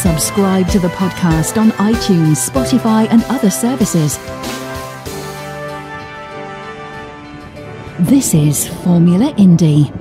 Subscribe to the podcast on iTunes, Spotify, and other services. This is Formula Indy.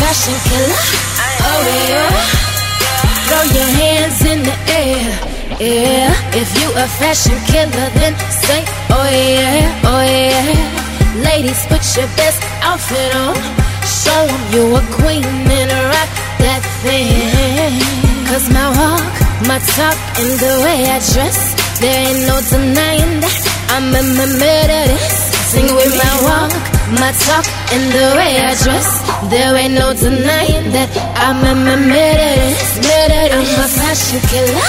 Fashion killer. Oh yeah. Throw your hands in the air. Yeah. If you a fashion killer, then say, oh yeah, oh yeah. Ladies, put your best outfit on. Show them you a queen and rock that thing. Cause my walk, my talk, and the way I dress, there ain't no denying that. I'm of this. Sing with my walk, my talk, and the way I dress. There ain't no denying that I'm middle of I'm a fashion killer.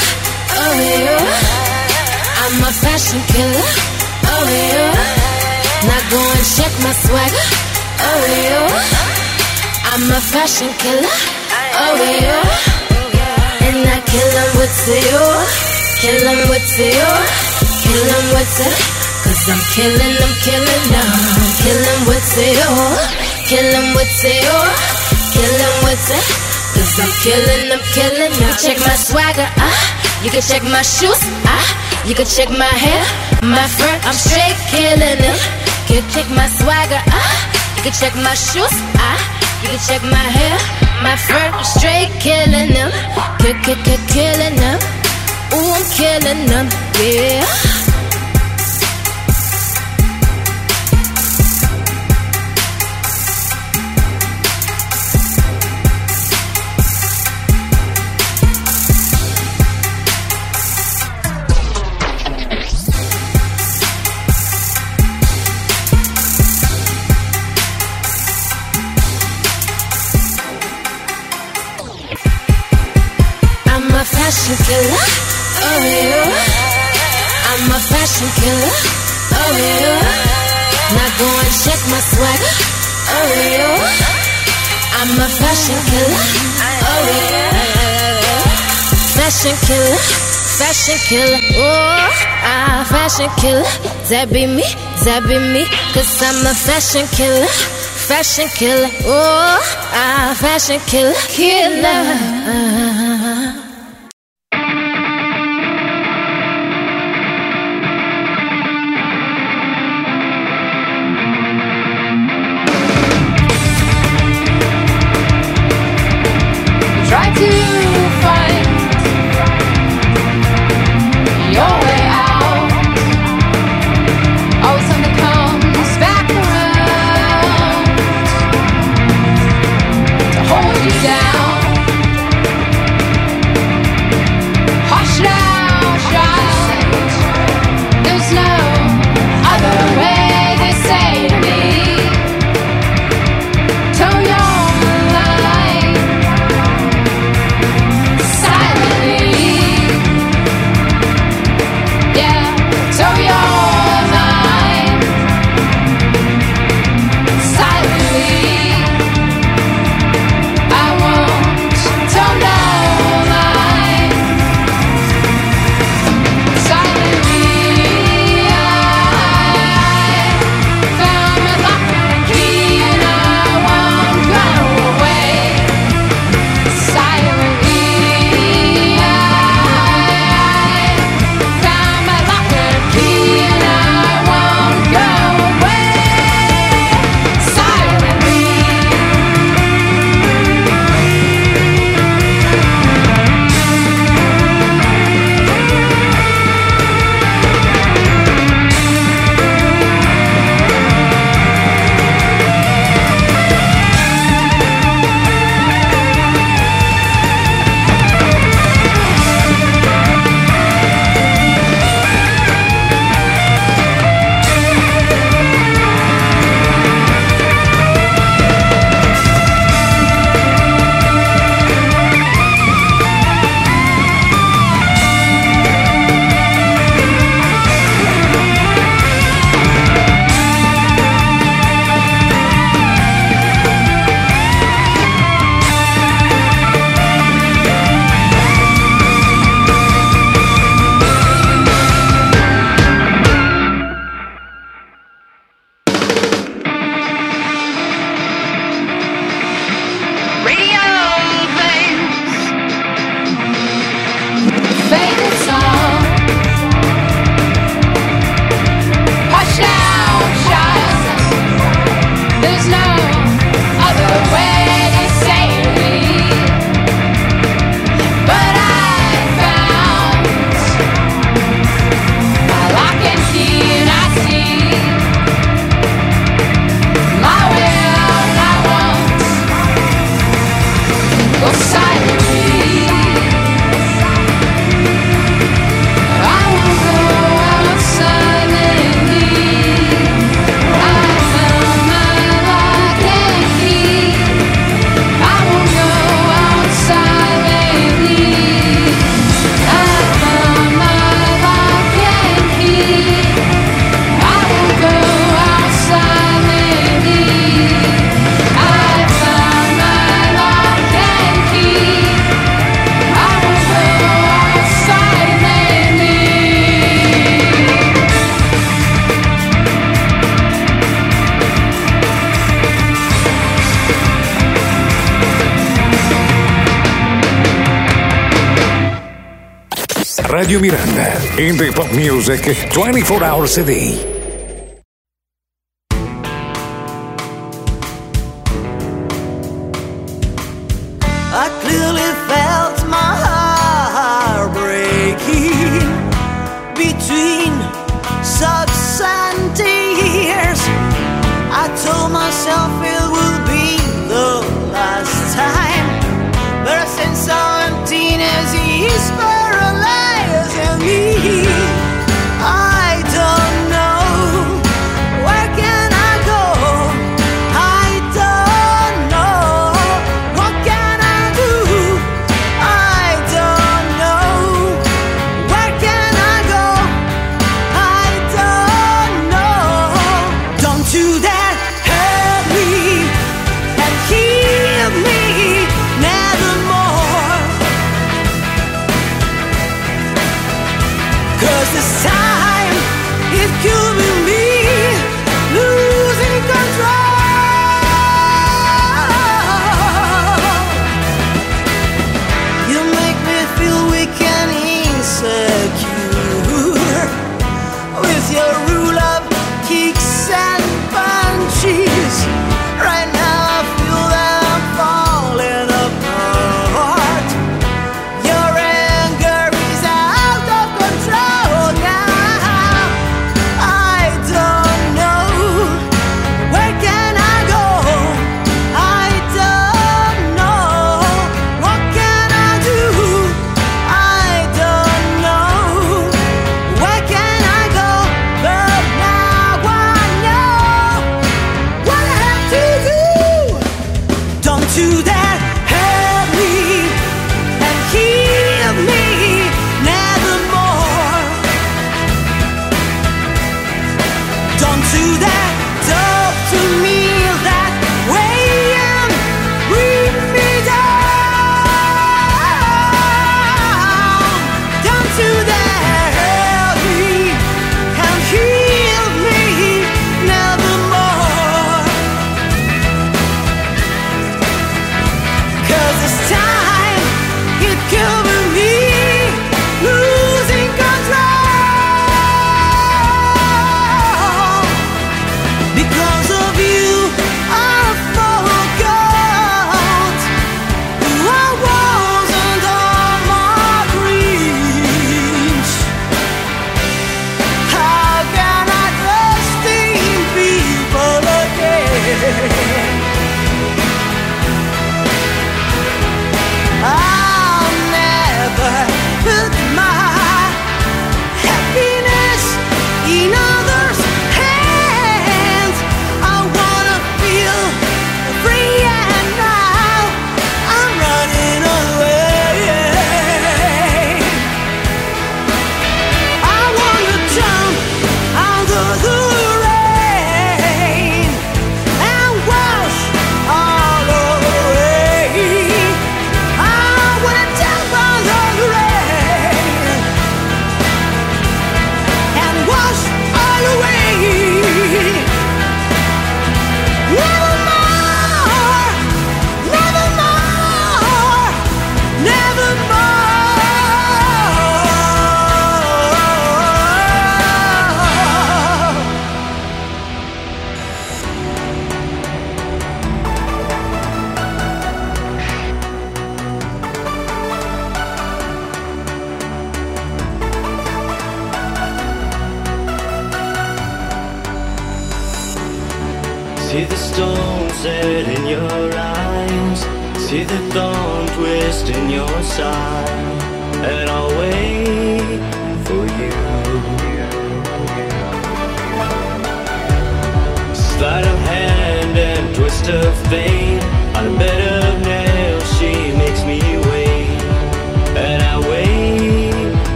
Oh yeah. I'm a fashion killer. Oh yeah. Now go and check my swagger. Oh yeah. I'm a fashion killer. Oh yeah. And I kill 'em with you. Kill 'em with you. Kill 'em with it. Cause I'm killing, I'm killing them. Kill 'em with you. Kill 'em with you. Kill 'em with it. Cause I'm killing, I'm killing them. Check my swagger. Ah. You can check my shoes. Ah. You can check my hair. My fur. I'm straight killing it. You can check my swagger, ah. You can check my shoes, ah. You can check my hair, my fur, I'm straight killing them. Kick, kick, kick, killing them. Ooh, I'm killing them, yeah. I'm a fashion killer. Oh yeah. Fashion killer. Fashion killer. Oh, ah, fashion killer. That be me. That be me. Cause I'm a fashion killer. Fashion killer. Oh, ah, fashion killer. Killer. Radio Miranda. Indie pop music 24 hours a day.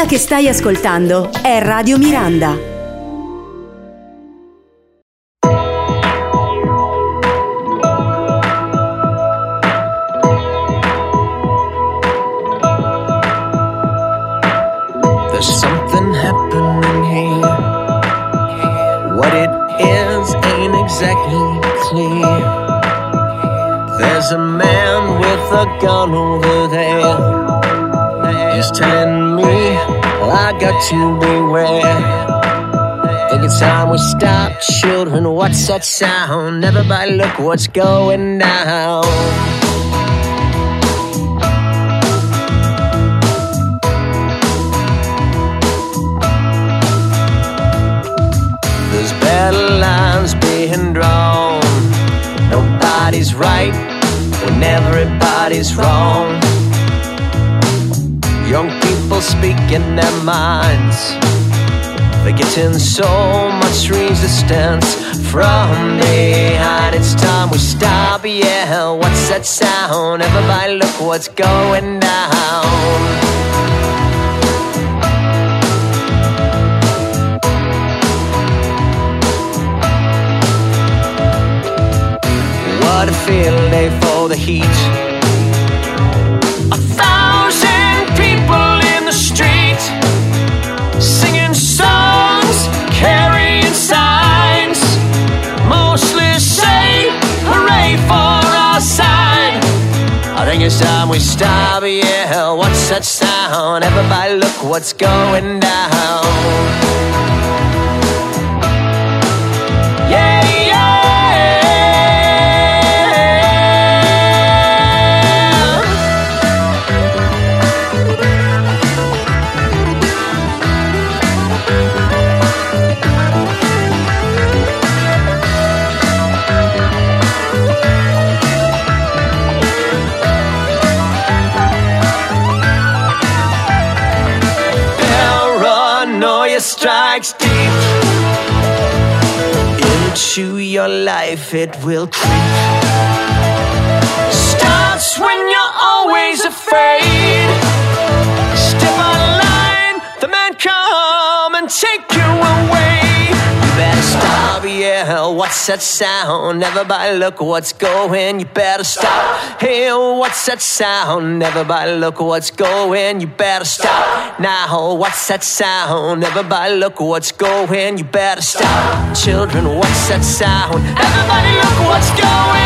Quella che stai ascoltando è Radio Miranda. That sound. Everybody, look what's going down. There's battle lines being drawn. Nobody's right when everybody's wrong. Young people speaking their minds. They get in so much resistance from behind. It's time we stop, yeah. What's that sound? Everybody, look what's going down. What a field day for the heat. stop, yeah. What's that sound? Everybody, look what's going down. your life, it will creep. Starts when you're always afraid. yeah. What's that sound? Everybody look what's going, you better stop. Hey, what's that sound? Everybody look what's going, you better stop. Now, what's that sound? Everybody look what's going, you better stop. Children, what's that sound? Everybody look what's going.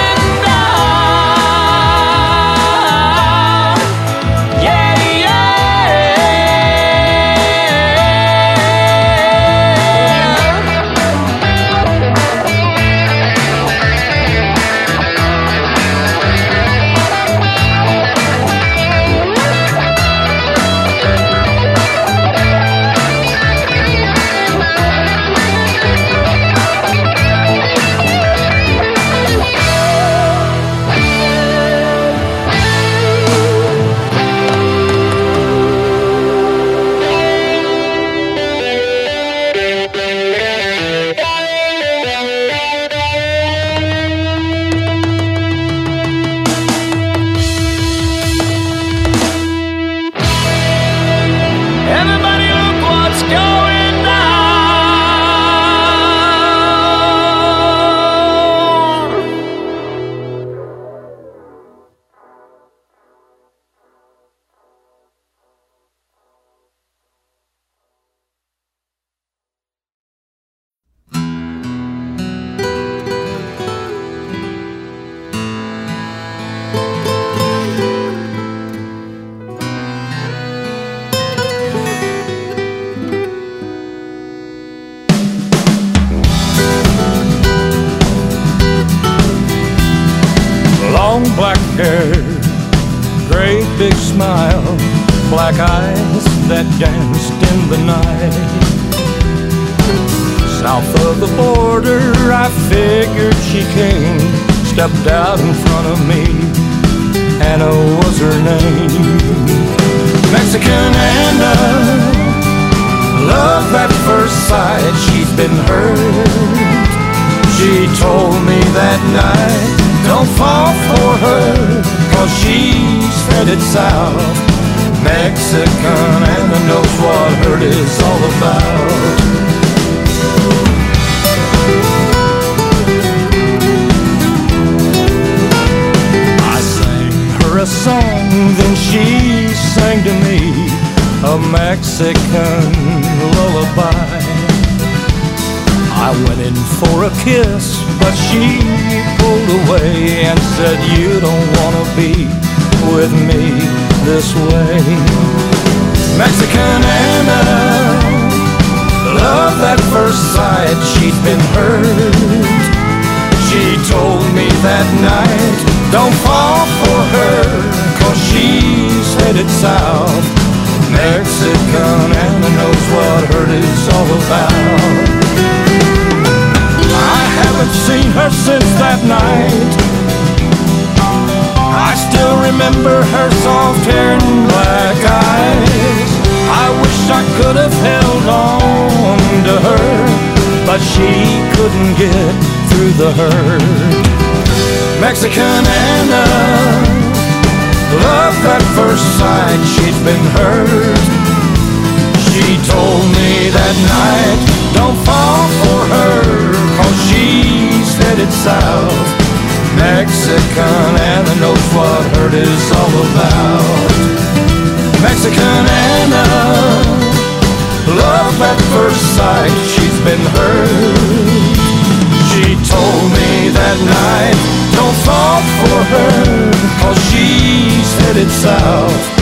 heard Cause she's headed South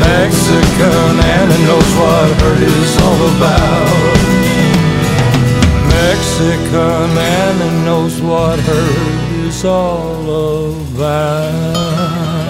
Mexican and knows what hurt is all about. Mexican and knows what hurt is all about.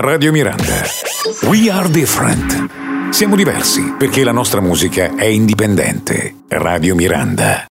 Radio Miranda. We are different. Siamo diversi perché la nostra musica è indipendente. Radio Miranda.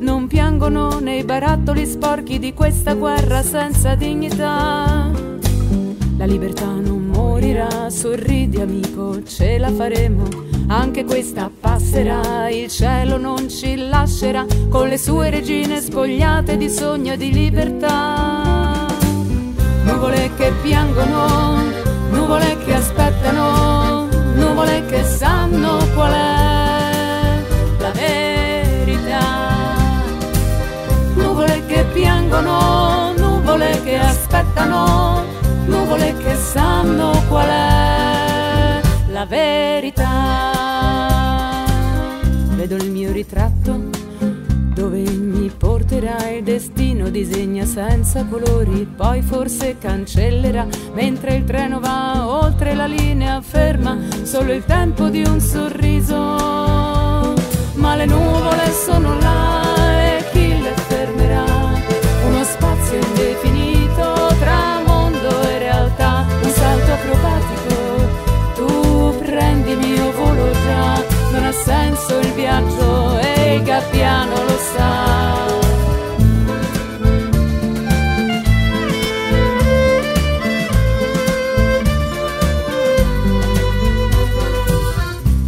Non piangono nei barattoli sporchi di questa guerra senza dignità. La libertà non morirà, sorridi amico, ce la faremo. Anche questa passerà, il cielo non ci lascerà con le sue regine spogliate di sogno e di libertà. Nuvole che piangono, nuvole che aspettano, nuvole che sanno qual è piangono, nuvole che aspettano, nuvole che sanno qual è la verità. Vedo il mio ritratto dove mi porterà il destino, disegna senza colori, poi forse cancellerà mentre il treno va oltre la linea ferma, solo il tempo di un sorriso. Ma le nuvole sono là senso il viaggio e il gabbiano lo sa.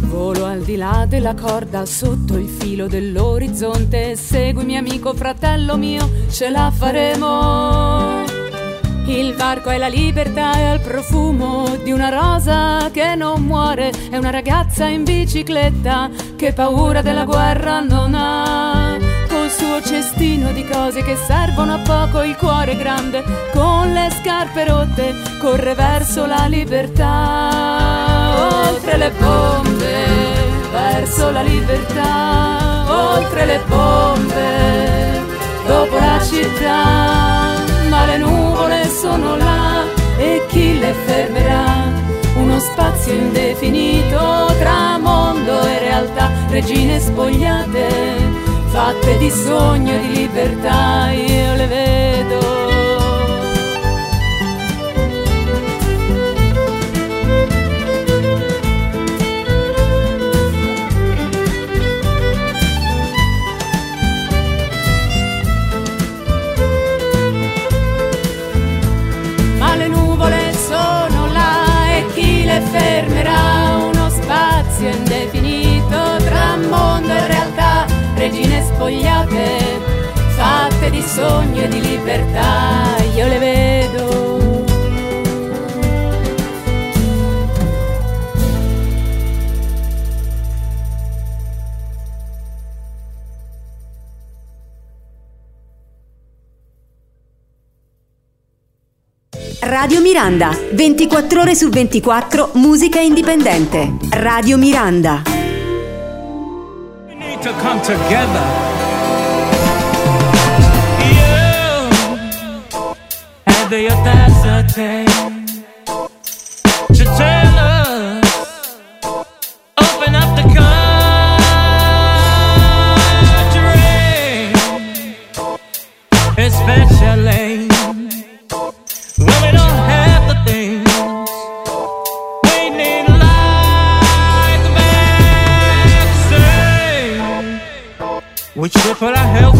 Volo al di là della corda, sotto il filo dell'orizzonte. Seguimi amico, fratello mio, ce la faremo. Il varco è la libertà e al profumo di una rosa che non muore. È una ragazza in bicicletta che paura della guerra non ha. Col suo cestino di cose che servono a poco, il cuore grande, con le scarpe rotte, corre verso la libertà. Oltre le bombe, verso la libertà. Oltre le bombe, dopo la città, ma le nuvole sono là e chi le fermerà? Uno spazio indefinito tra mondo e realtà, regine spogliate, fatte di sogno e di libertà, io le vedo. Regine spogliate, fatte di sogno e di libertà, io le vedo. Radio Miranda, 24 ore su 24, musica indipendente. Radio Miranda. To come together. You had the audacity Which go for a hell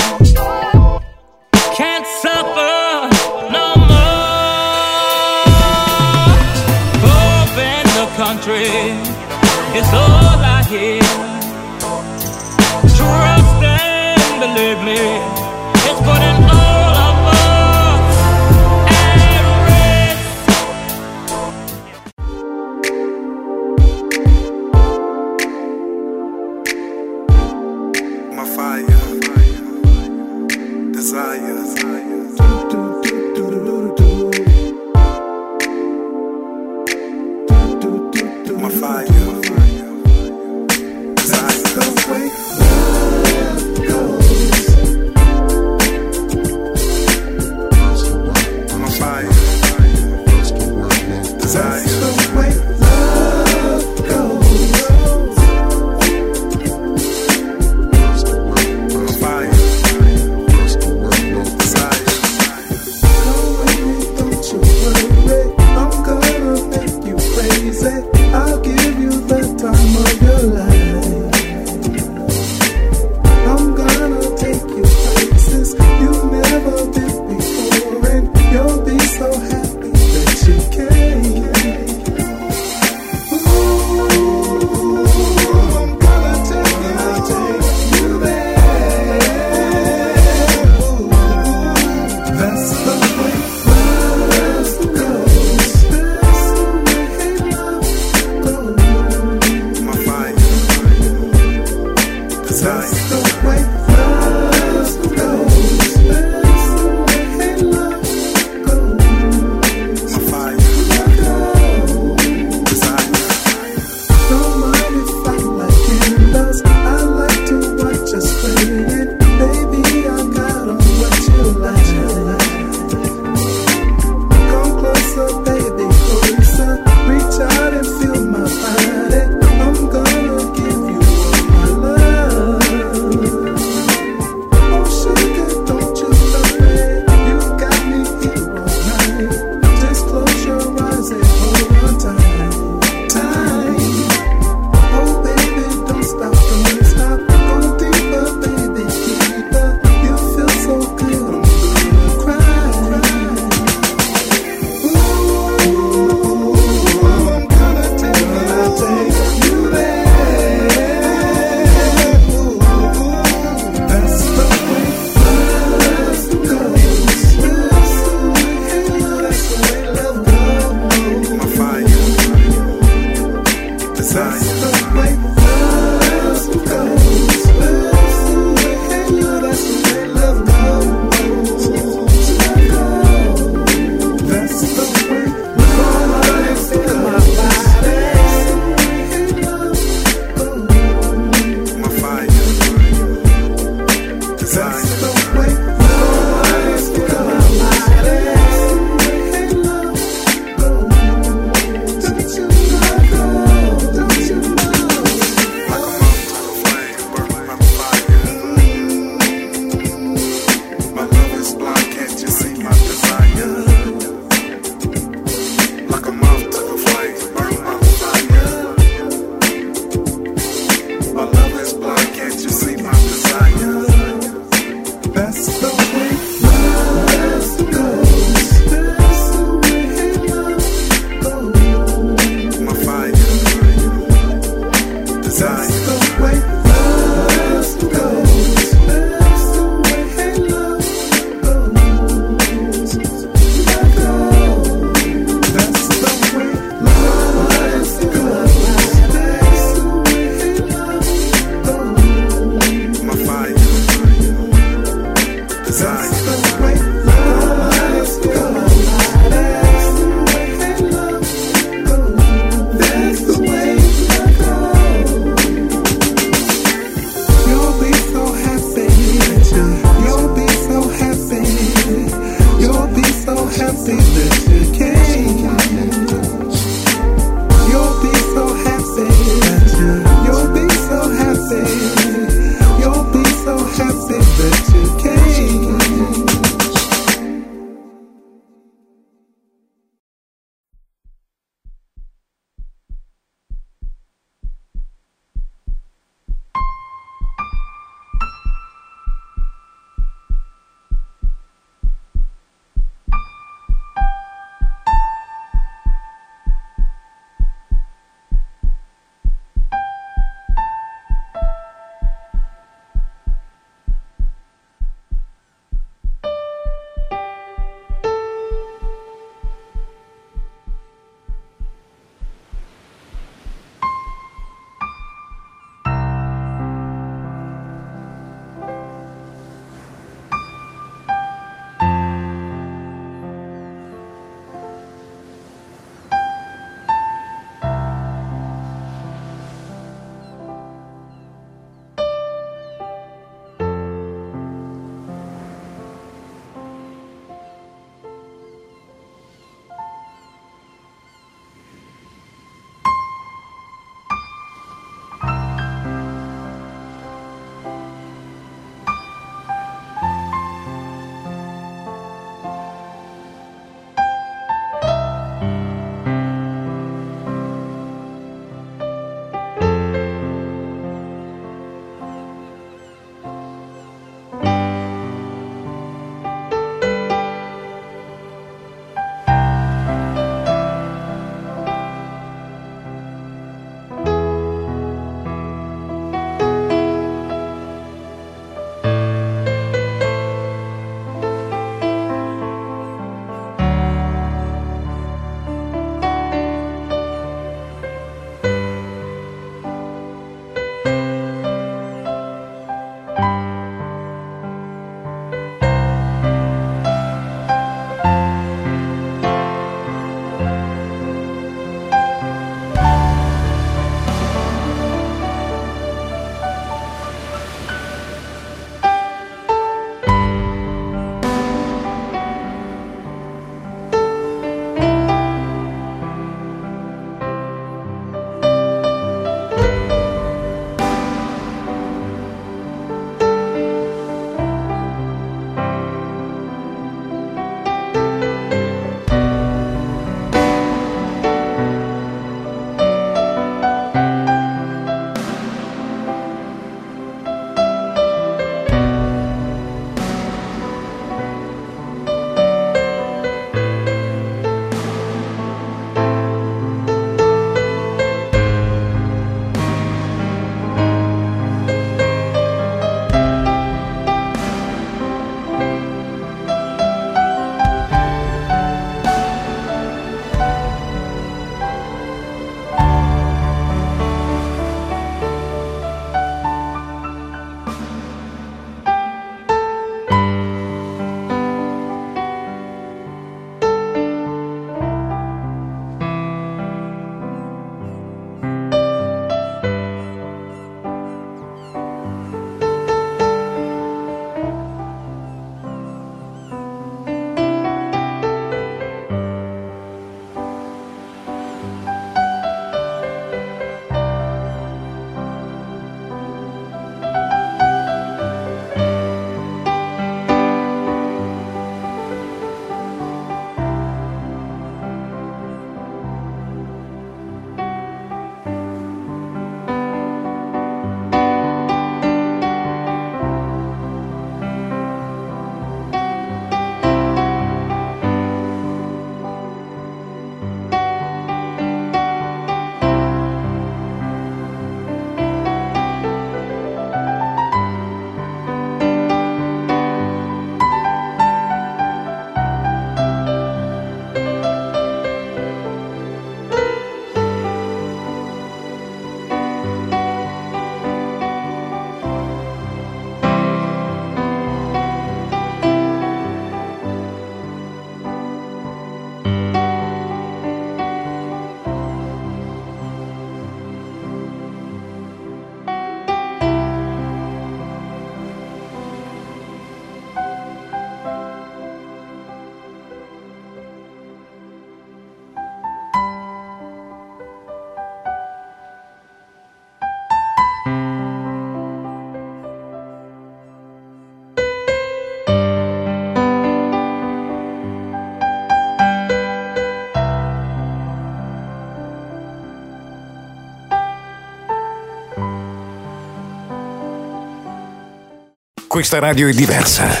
Questa radio è diversa.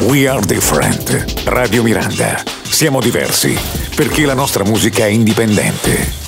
We are different. Radio Miranda. Siamo diversi perché la nostra musica è indipendente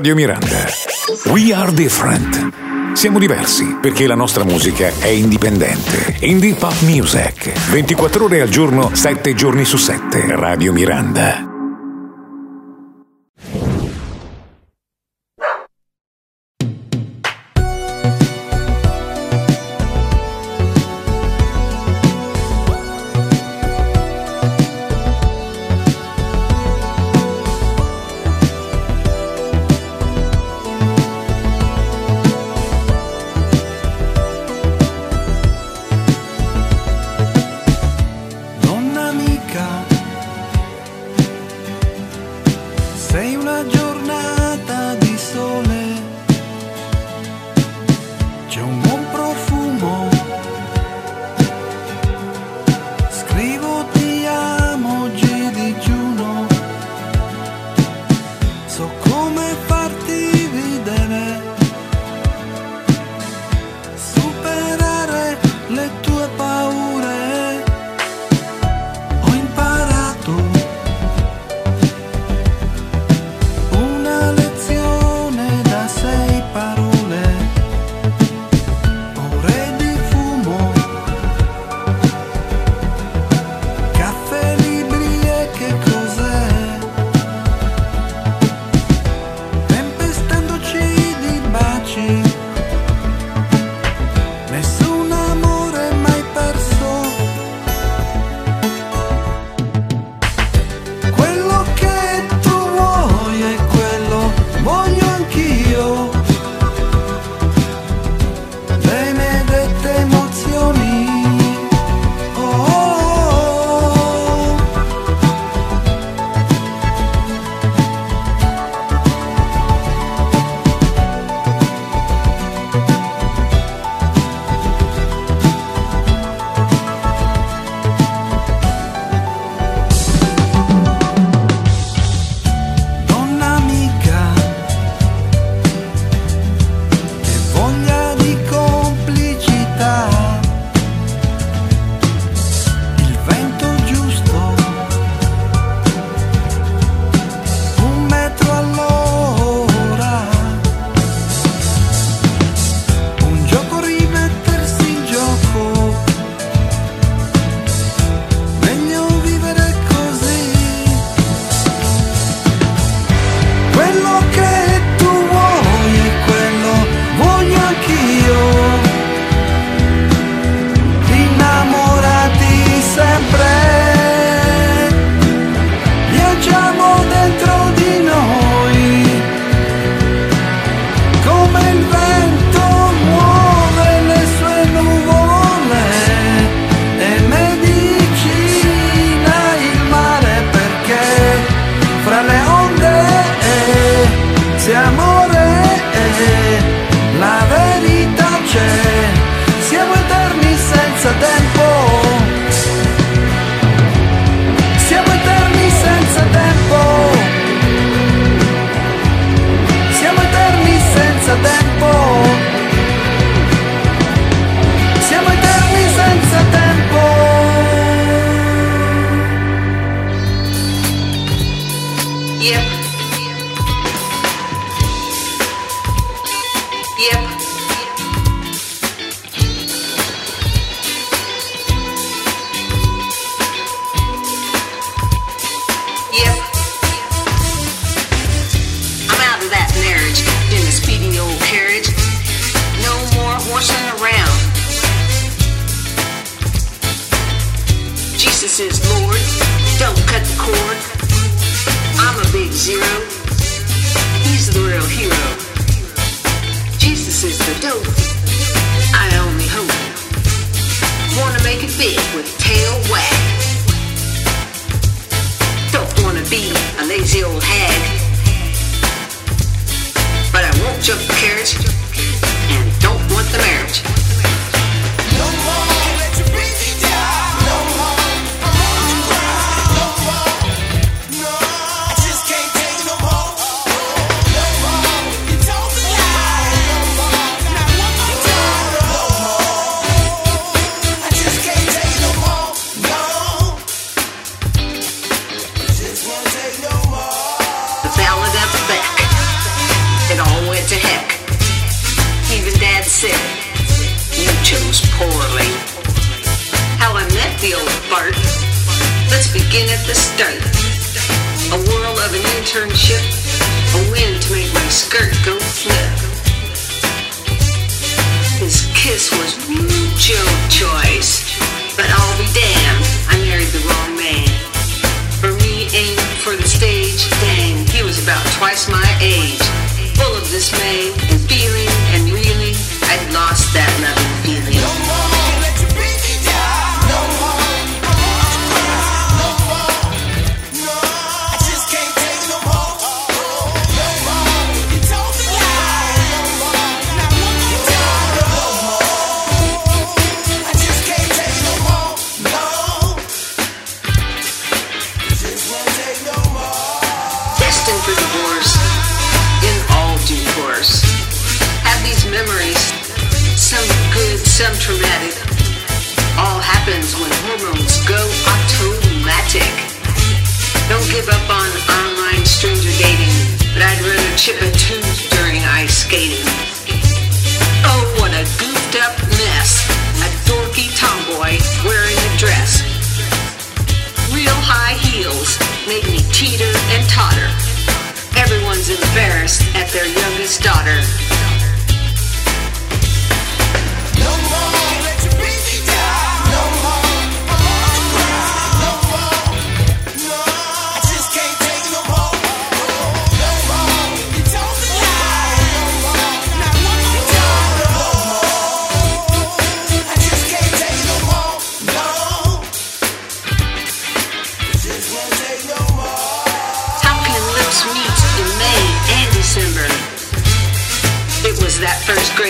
Radio Miranda. We are different. Siamo diversi perché la nostra musica è indipendente. Indie Pop Music. 24 ore al giorno, 7 giorni su 7. Radio Miranda.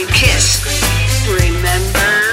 Kiss. Remember?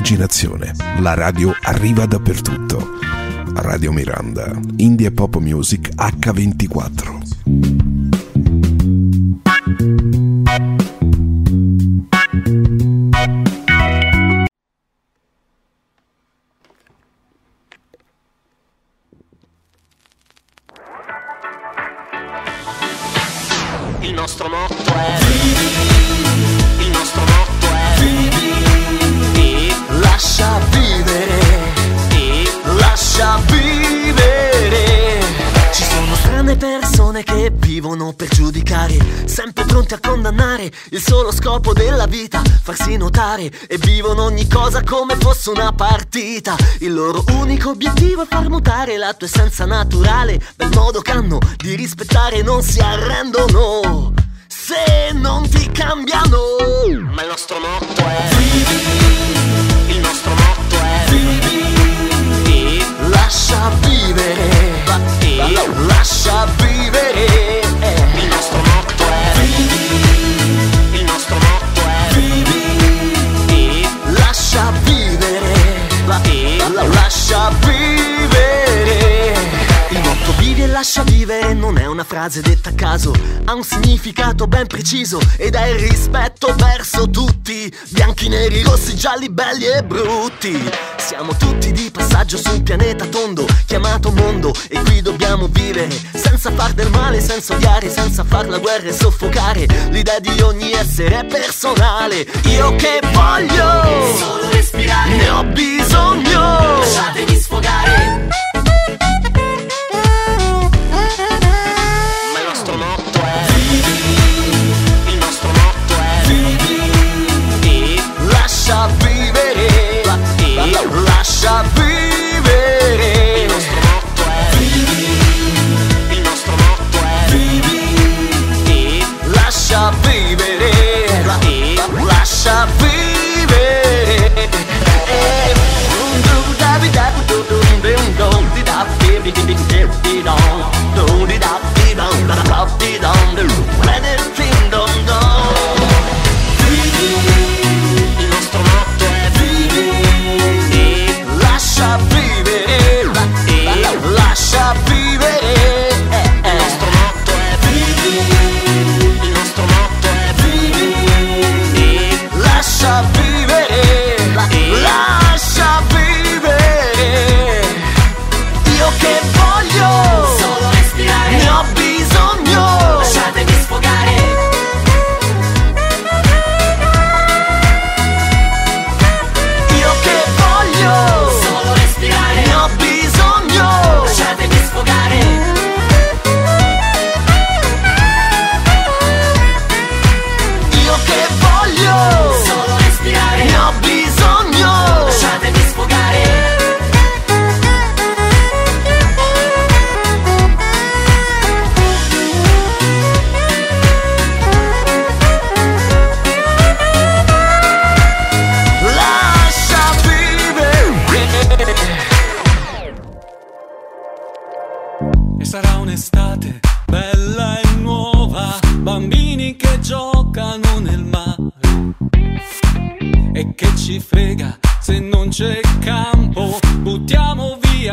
Libera l'immaginazione. La radio arriva dappertutto. Radio Miranda, Indie Pop Music H24. Notare E vivono ogni cosa come fosse una partita Il loro unico obiettivo è far mutare la tua essenza naturale Bel modo che hanno di rispettare Non si arrendono se non ti cambiano. Ma il nostro motto è Vivi. Il nostro motto è Vivi. E lascia vivere. E lascia vivere. Lascia vivere non è una frase detta a caso, ha un significato ben preciso ed è il rispetto verso tutti, bianchi, neri, rossi, gialli, belli e brutti. Siamo tutti di passaggio su un pianeta tondo chiamato mondo e qui dobbiamo vivere senza far del male, senza odiare, senza far la guerra e soffocare. L'idea di ogni essere è personale. Io che voglio solo respirare, ne ho bisogno. Lasciatemi sfogare. Lascia vivere Il nostro motto è Il nostro motto è E lascia vivere E lascia vivere Eh, dum dum da bi da bu du dum dum dum di da bi bi di di di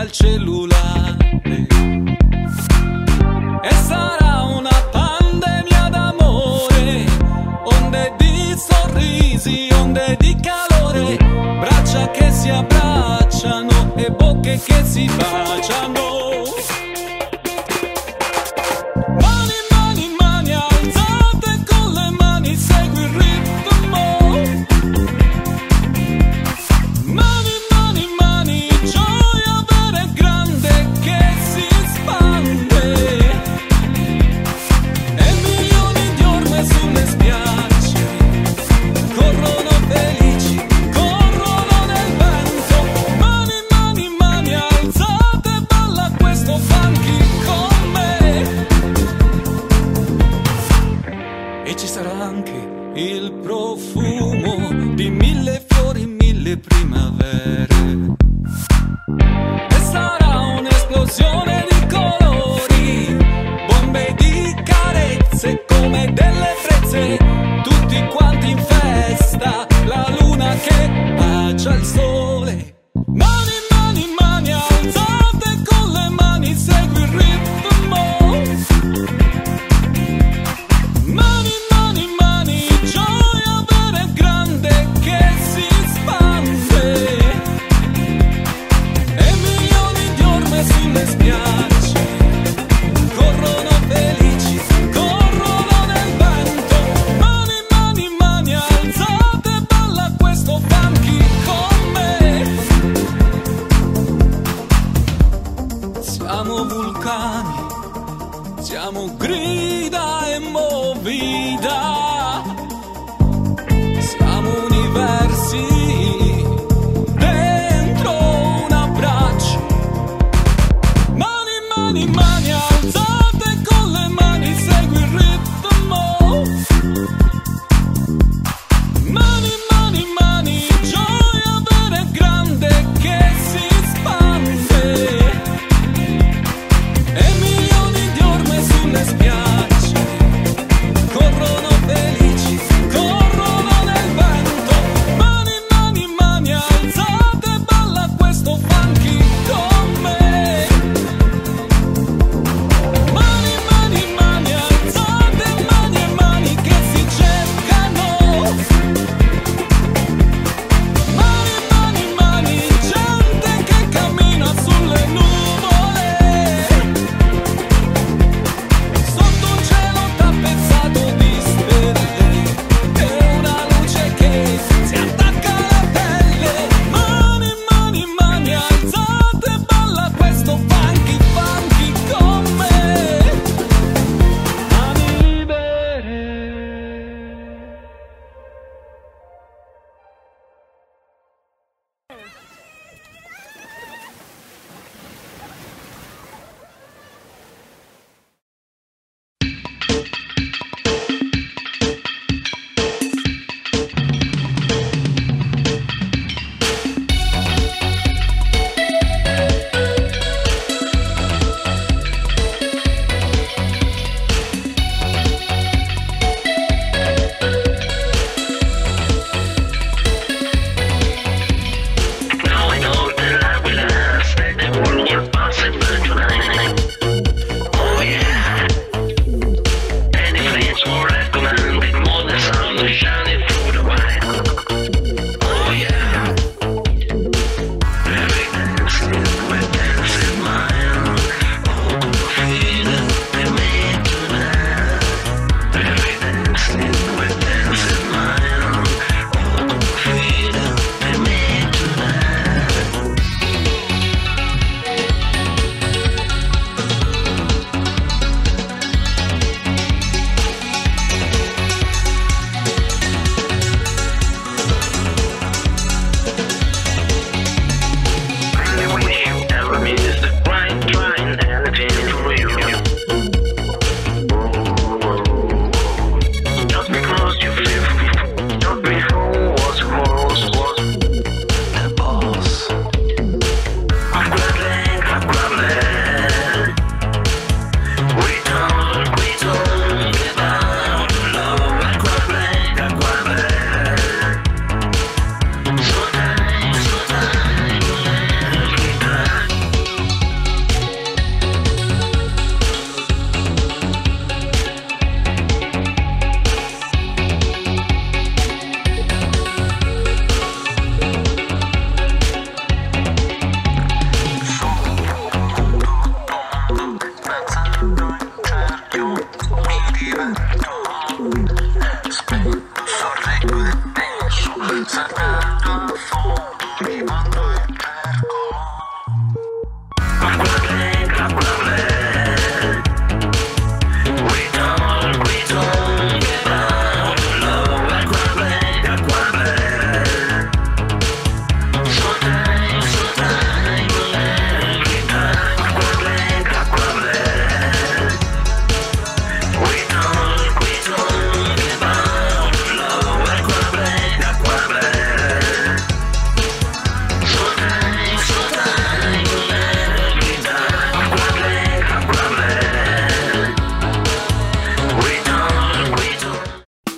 il cellulare. E sarà una pandemia d'amore, onde di sorrisi, onde di calore, braccia che si abbracciano e bocche che si baciano.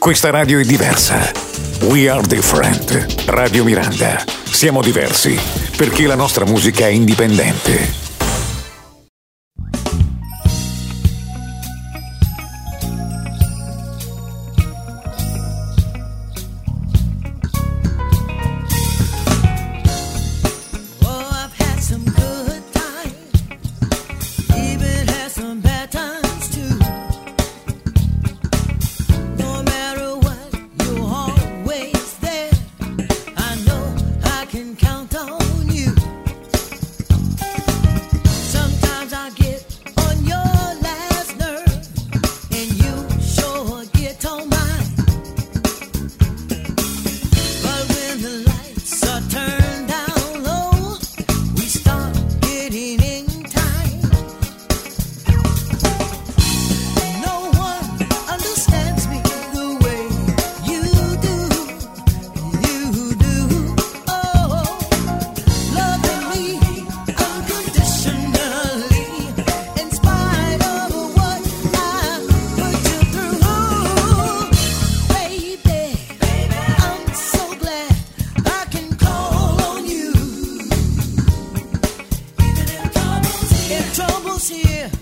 Questa radio è diversa. We are different. Radio Miranda. Siamo diversi perché la nostra musica è indipendente. sim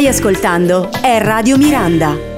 stai ascoltando è Radio Miranda.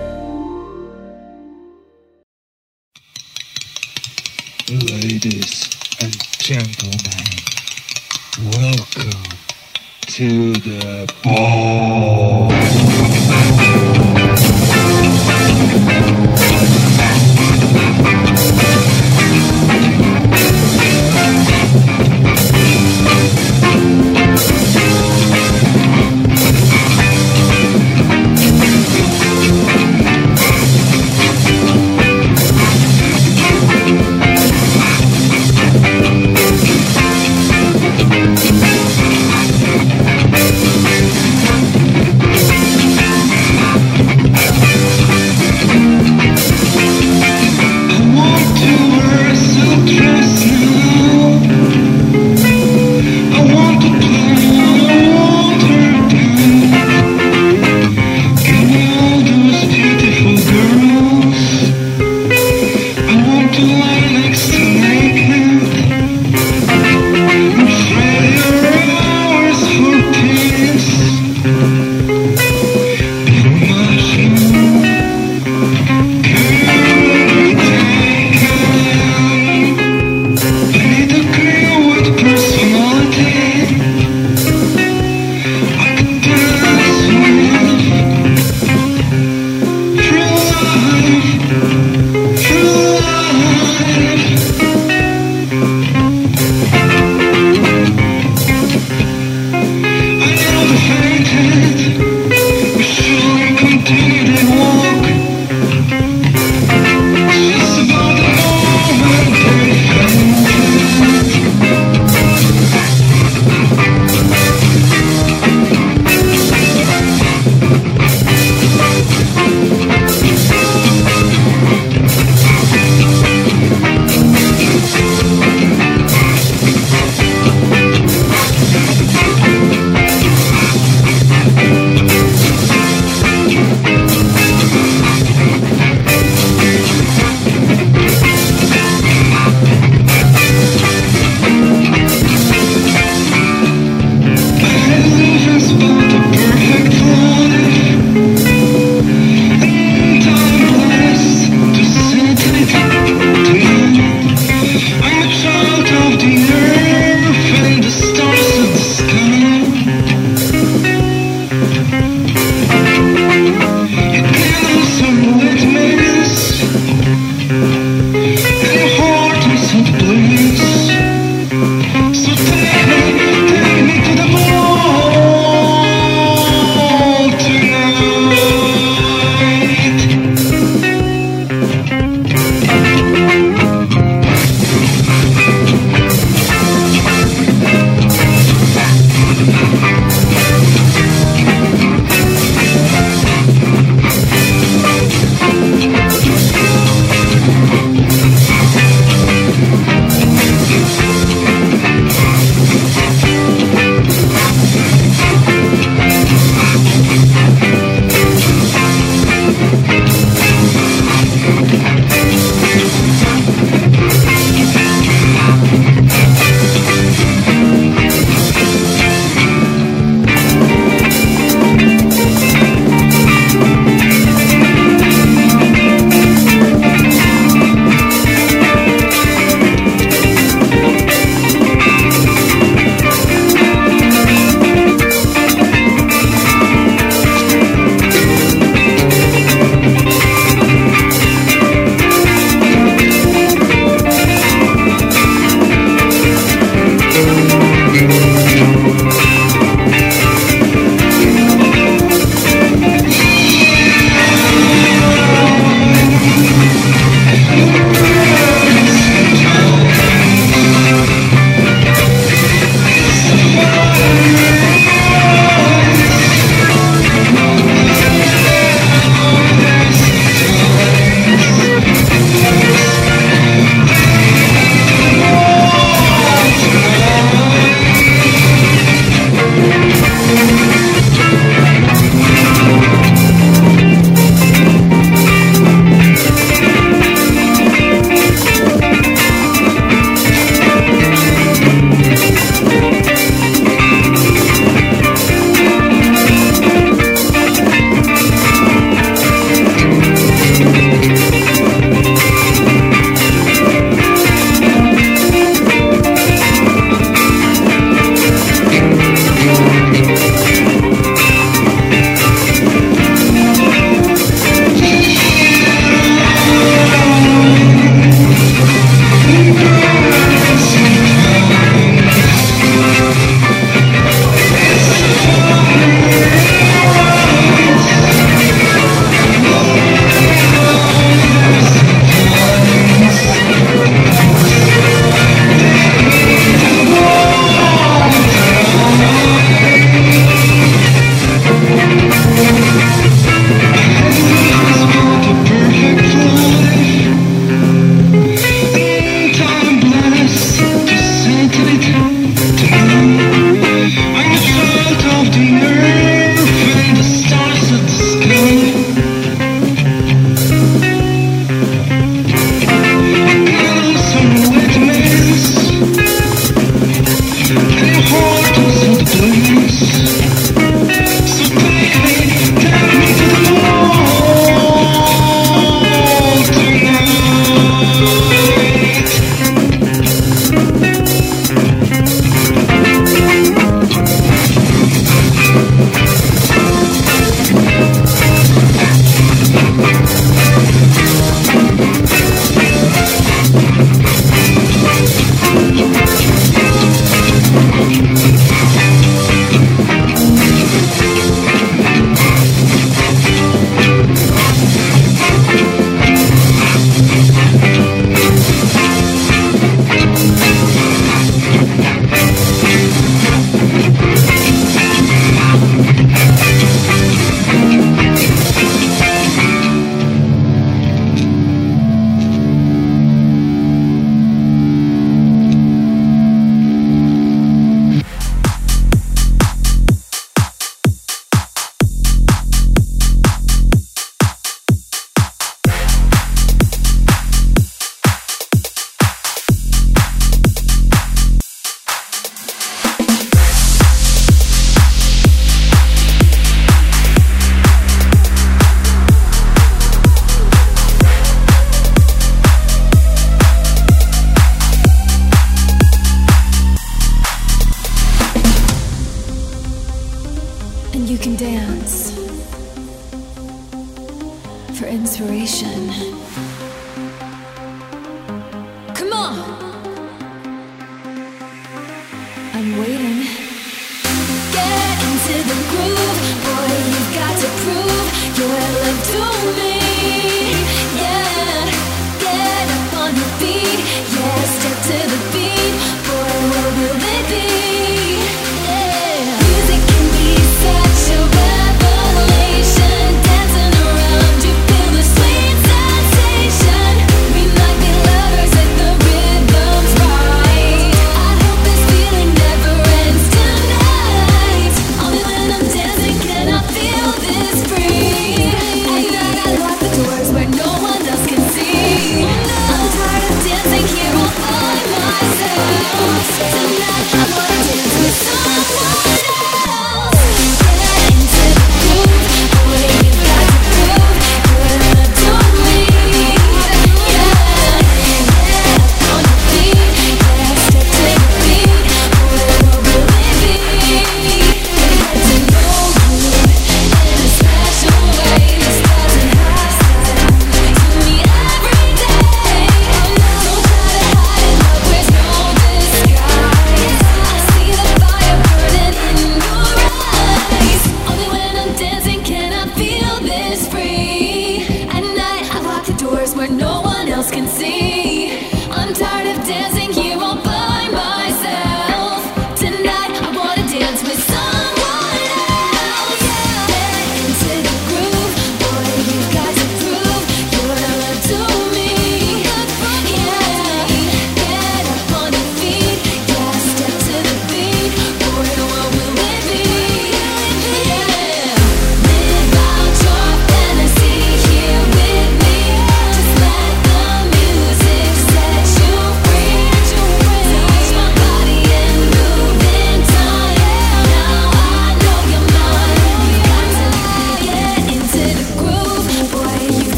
to the groove.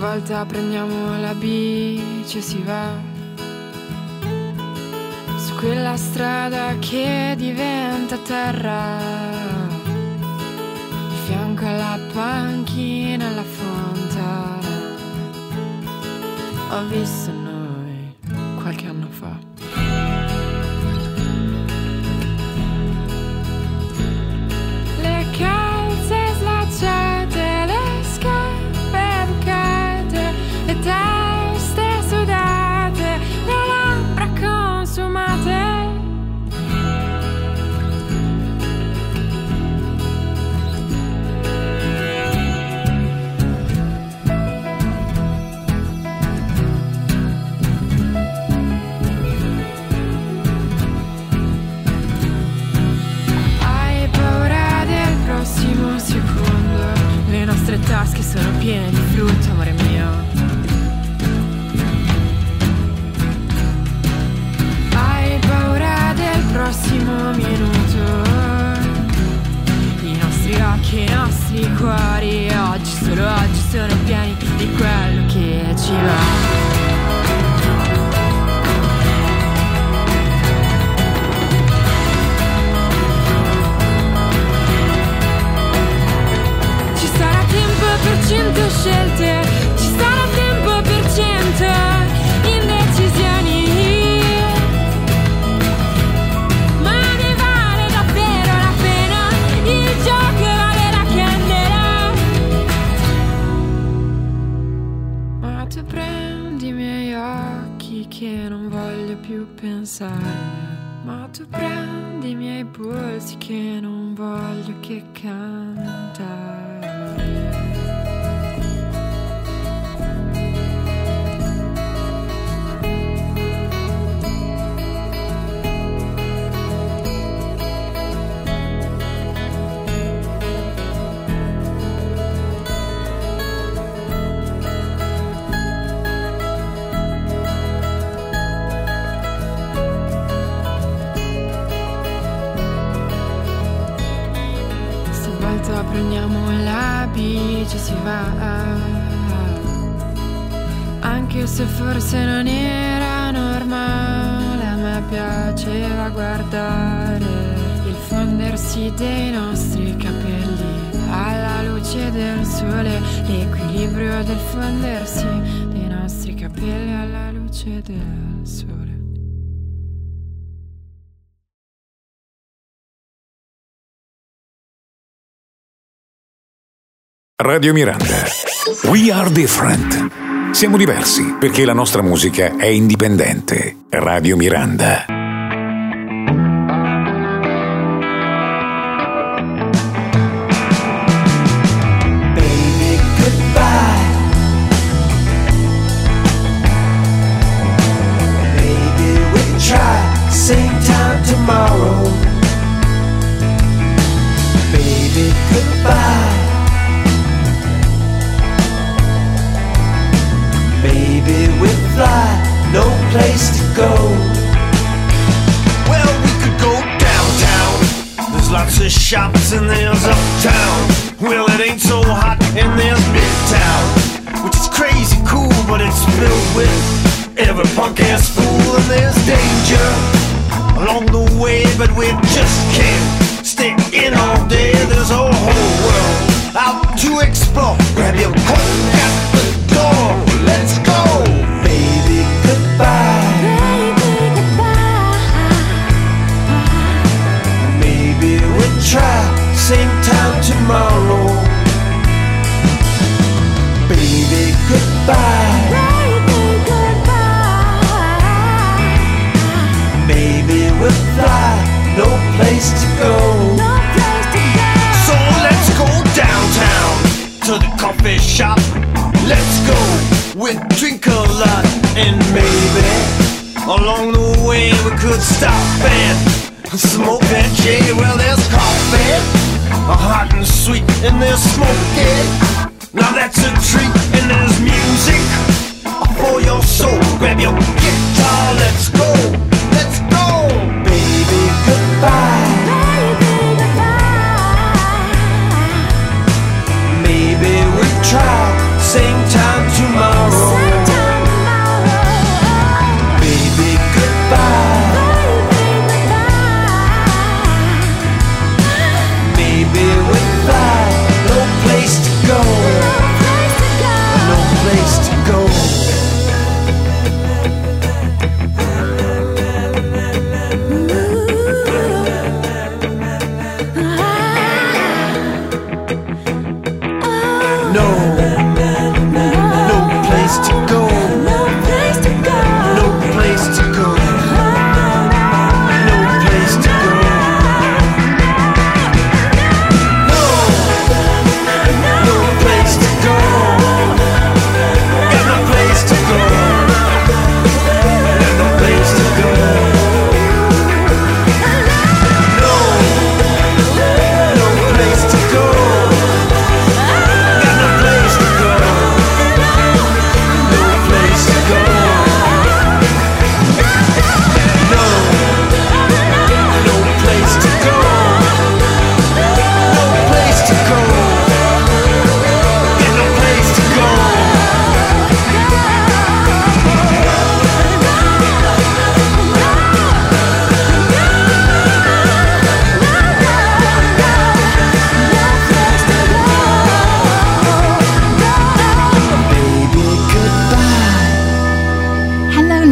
volta prendiamo la bici e si va su quella strada che diventa terra, di fianco alla panchina, alla fontana. Ho visto noi sono piene di frutto, amore mio. Hai paura del prossimo minuto. I nostri occhi, i nostri cuori, oggi, solo oggi, sono pieni di quello che ci va. 100% scelte, ci sarà tempo per cento indecisioni. Ma ne vale davvero la pena, il gioco vale la candela. Ma tu prendi i miei occhi che non voglio più pensare. La bici e si va Anche se forse non era normale A me piaceva guardare Il fondersi dei nostri capelli Alla luce del sole L'equilibrio del fondersi Dei nostri capelli alla luce del sole Radio Miranda. We are different. Siamo diversi perché la nostra musica è indipendente. Radio Miranda. Place to go. Well, we could go downtown. There's lots of shops and there's uptown. Well, it ain't so hot and there's midtown, which is crazy cool, but it's filled with every punk ass fool and there's danger along the way, but we just can't stay in all day. There's a whole world out to explore. Grab your coat at the door. Let's go. Goodbye. Maybe we'll try same time tomorrow. Baby, goodbye. Maybe we'll fly, no place to go. So let's go downtown to the coffee shop. Let's go, we drink a lot, and maybe along the way we could stop and smoke that J. Well, there's coffee, hot and sweet, and there's smoking. Now that's a treat, and there's music for your soul. Grab your guitar, let's go, let's go, baby. Goodbye. Maybe we'll try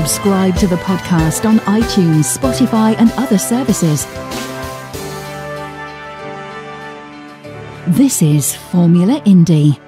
Subscribe to the podcast on iTunes, Spotify, and other services. This is Formula Indie.